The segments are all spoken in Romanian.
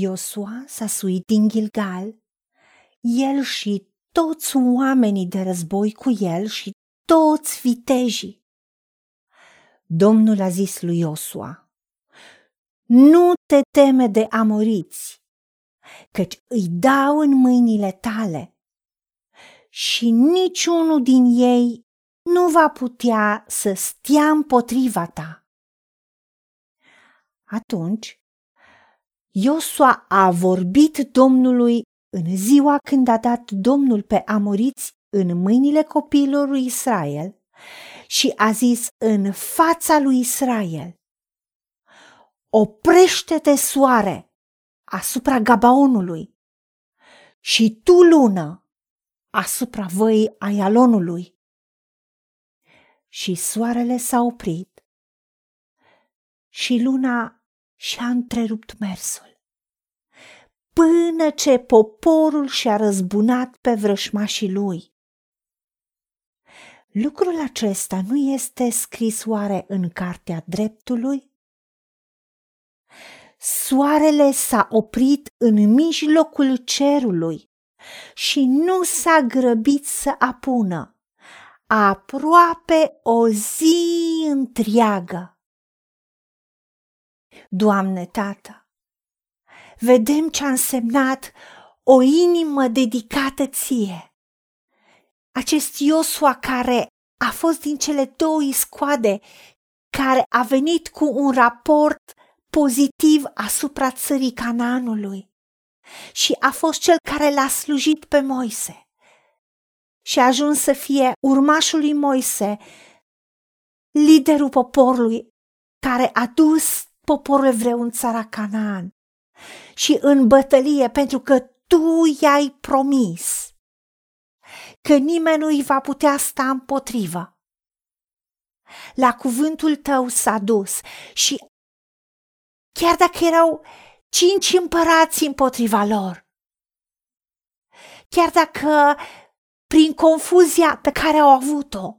Iosua s-a suit din Gilgal, el și toți oamenii de război cu el și toți vitejii. Domnul a zis lui Iosua, nu te teme de amoriți, căci îi dau în mâinile tale și niciunul din ei nu va putea să stea împotriva ta. Atunci, Iosua a vorbit Domnului în ziua când a dat Domnul pe amoriți în mâinile copiilor lui Israel și a zis în fața lui Israel, Oprește-te, soare, asupra Gabaonului și tu, lună, asupra văii Aialonului. Și soarele s-a oprit și luna și-a întrerupt mersul, până ce poporul și-a răzbunat pe vrășmașii lui. Lucrul acesta nu este scris oare în cartea dreptului? Soarele s-a oprit în mijlocul cerului și nu s-a grăbit să apună aproape o zi întreagă. Doamne, Tată, vedem ce a însemnat o inimă dedicată ție. Acest Iosua care a fost din cele două iscoade, care a venit cu un raport pozitiv asupra țării Canaanului și a fost cel care l-a slujit pe Moise și a ajuns să fie urmașul lui Moise, liderul poporului care a dus poporul evreu în țara Canaan și în bătălie pentru că tu i-ai promis că nimeni nu îi va putea sta împotrivă. La cuvântul tău s-a dus și chiar dacă erau cinci împărați împotriva lor. Chiar dacă prin confuzia pe care au avut-o,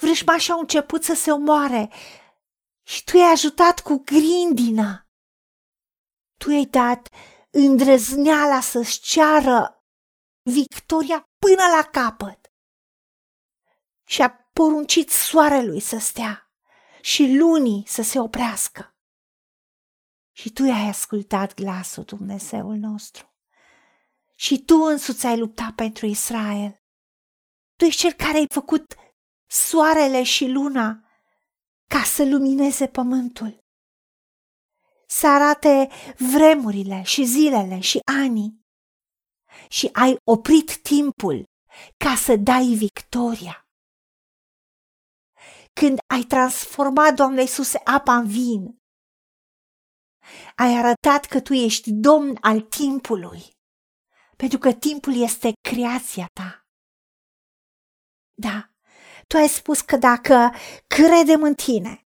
vrăjmașii au început să se omoare și tu i-ai ajutat cu grindina. Tu i-ai dat îndrăzneala să-și ceară victoria până la capăt și a poruncit soarelui să stea și lunii să se oprească și tu ai ascultat glasul Dumnezeul nostru. Și tu însuți ai luptat pentru Israel. Tu ești cel care ai făcut soarele și luna ca să lumineze pământul. Să arate vremurile și zilele și anii. Și ai oprit timpul ca să dai victoria. Când ai transformat, Doamne Iisuse, apa în vin, ai arătat că tu ești domn al timpului, pentru că timpul este creația ta. Da, tu ai spus că dacă credem în tine,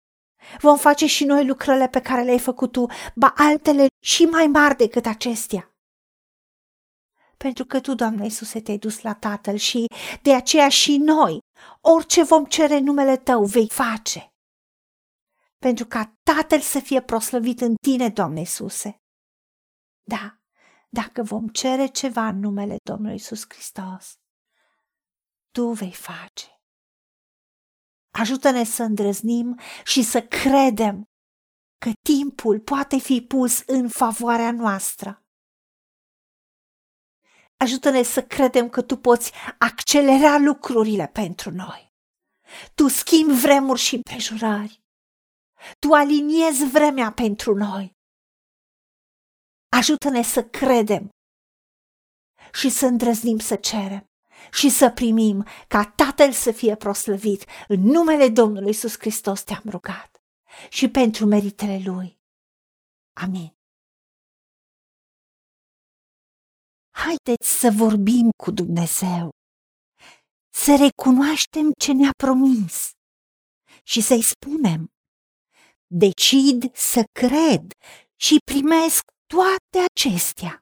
vom face și noi lucrările pe care le-ai făcut tu, ba altele și mai mari decât acestea. Pentru că tu, Doamne Iisuse, te-ai dus la Tatăl și de aceea și noi, orice vom cere numele Tău, vei face pentru ca Tatăl să fie proslăvit în tine, Doamne Iisuse. Da, dacă vom cere ceva în numele Domnului Iisus Hristos, Tu vei face. Ajută-ne să îndrăznim și să credem că timpul poate fi pus în favoarea noastră. Ajută-ne să credem că Tu poți accelera lucrurile pentru noi. Tu schimbi vremuri și împrejurări. Tu aliniezi vremea pentru noi. Ajută-ne să credem și să îndrăznim să cerem și să primim ca Tatăl să fie proslăvit. În numele Domnului Iisus Hristos te-am rugat și pentru meritele Lui. Amin. Haideți să vorbim cu Dumnezeu, să recunoaștem ce ne-a promis și să-i spunem decid să cred și primesc toate acestea